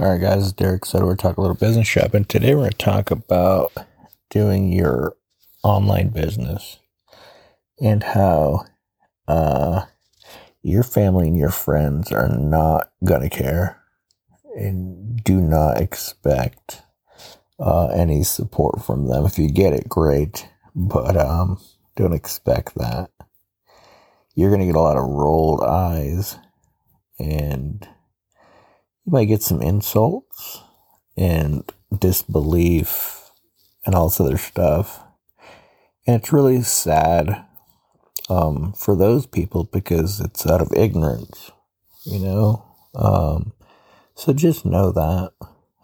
All right, guys, Derek said we're talking a little business shop, and today we're going to talk about doing your online business and how uh, your family and your friends are not going to care and do not expect uh, any support from them. If you get it, great, but um, don't expect that. You're going to get a lot of rolled eyes and you might get some insults and disbelief and all this other stuff. And it's really sad um, for those people because it's out of ignorance, you know? Um, so just know that,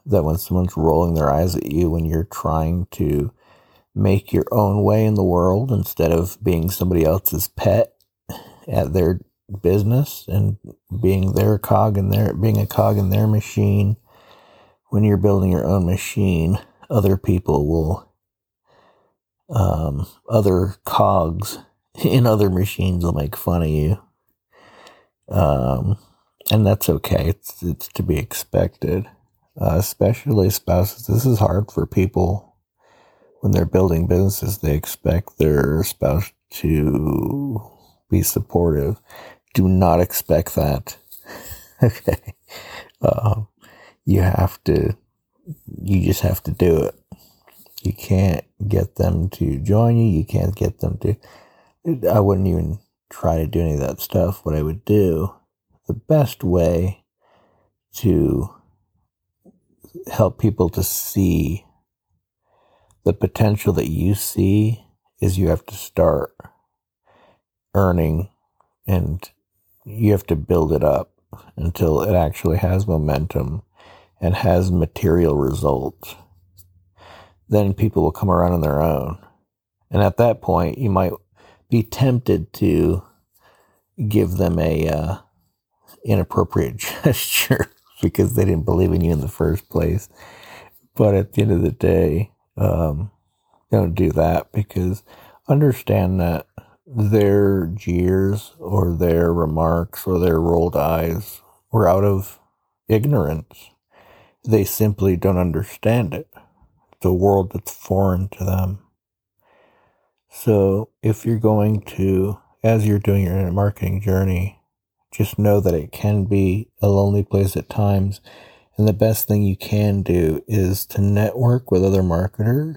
that when someone's rolling their eyes at you when you're trying to make your own way in the world instead of being somebody else's pet at their business and being their cog in their being a cog in their machine. When you're building your own machine other people will um, other cogs in other machines will make fun of you. Um, and that's okay. It's it's to be expected. Uh, especially spouses. This is hard for people. When they're building businesses they expect their spouse to be supportive do not expect that. okay. Um, you have to, you just have to do it. You can't get them to join you. You can't get them to, I wouldn't even try to do any of that stuff. What I would do, the best way to help people to see the potential that you see is you have to start earning and you have to build it up until it actually has momentum and has material results. Then people will come around on their own. And at that point, you might be tempted to give them a uh, inappropriate gesture because they didn't believe in you in the first place. But at the end of the day, um, don't do that because understand that their jeers or their remarks or their rolled eyes were out of ignorance. They simply don't understand it. The world that's foreign to them. So if you're going to, as you're doing your marketing journey, just know that it can be a lonely place at times. And the best thing you can do is to network with other marketers,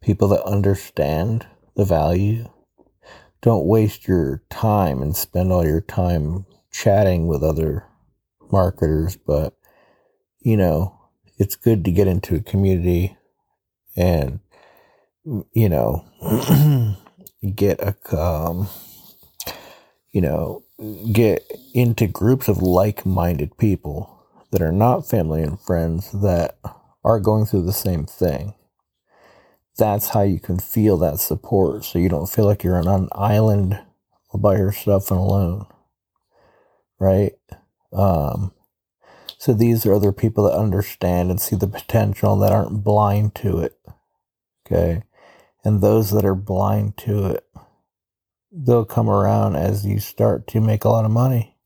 people that understand the value don't waste your time and spend all your time chatting with other marketers, but you know, it's good to get into a community and you know, get a um, you know, get into groups of like-minded people that are not family and friends that are going through the same thing that's how you can feel that support so you don't feel like you're on an island by yourself and alone right? Um, so these are other people that understand and see the potential that aren't blind to it okay? And those that are blind to it they'll come around as you start to make a lot of money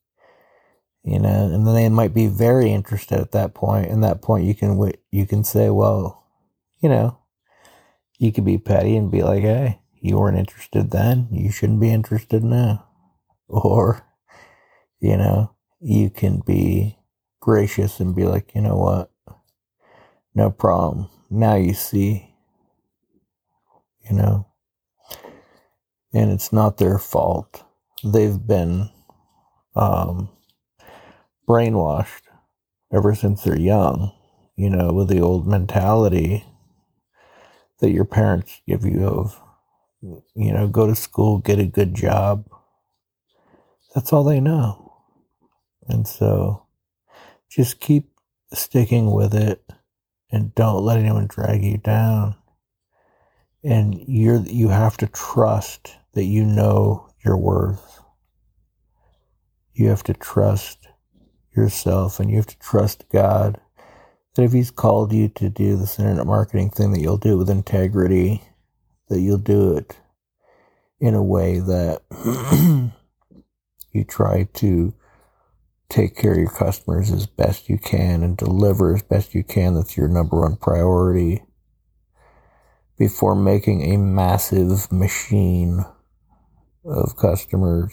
you know? And then they might be very interested at that point and that point you can you can say well you know you could be petty and be like, hey, you weren't interested then. You shouldn't be interested now. Or, you know, you can be gracious and be like, you know what? No problem. Now you see, you know, and it's not their fault. They've been um, brainwashed ever since they're young, you know, with the old mentality that your parents give you of, you know, go to school, get a good job. That's all they know. And so just keep sticking with it and don't let anyone drag you down. And you're, you have to trust that you know your worth. You have to trust yourself and you have to trust God that if he's called you to do this internet marketing thing, that you'll do it with integrity, that you'll do it in a way that you try to take care of your customers as best you can and deliver as best you can. That's your number one priority before making a massive machine of customers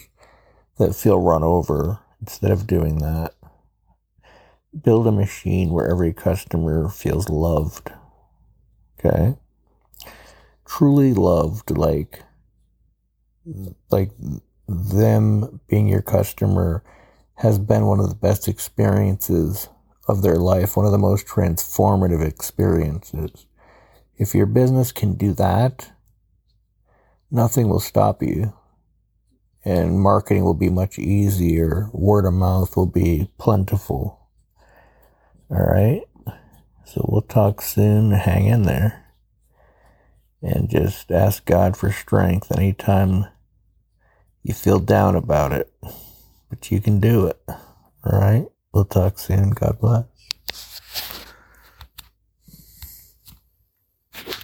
that feel run over instead of doing that. Build a machine where every customer feels loved. Okay? Truly loved, like, like them being your customer has been one of the best experiences of their life, one of the most transformative experiences. If your business can do that, nothing will stop you. And marketing will be much easier. Word of mouth will be plentiful. All right. So we'll talk soon. Hang in there. And just ask God for strength anytime you feel down about it. But you can do it. All right. We'll talk soon. God bless.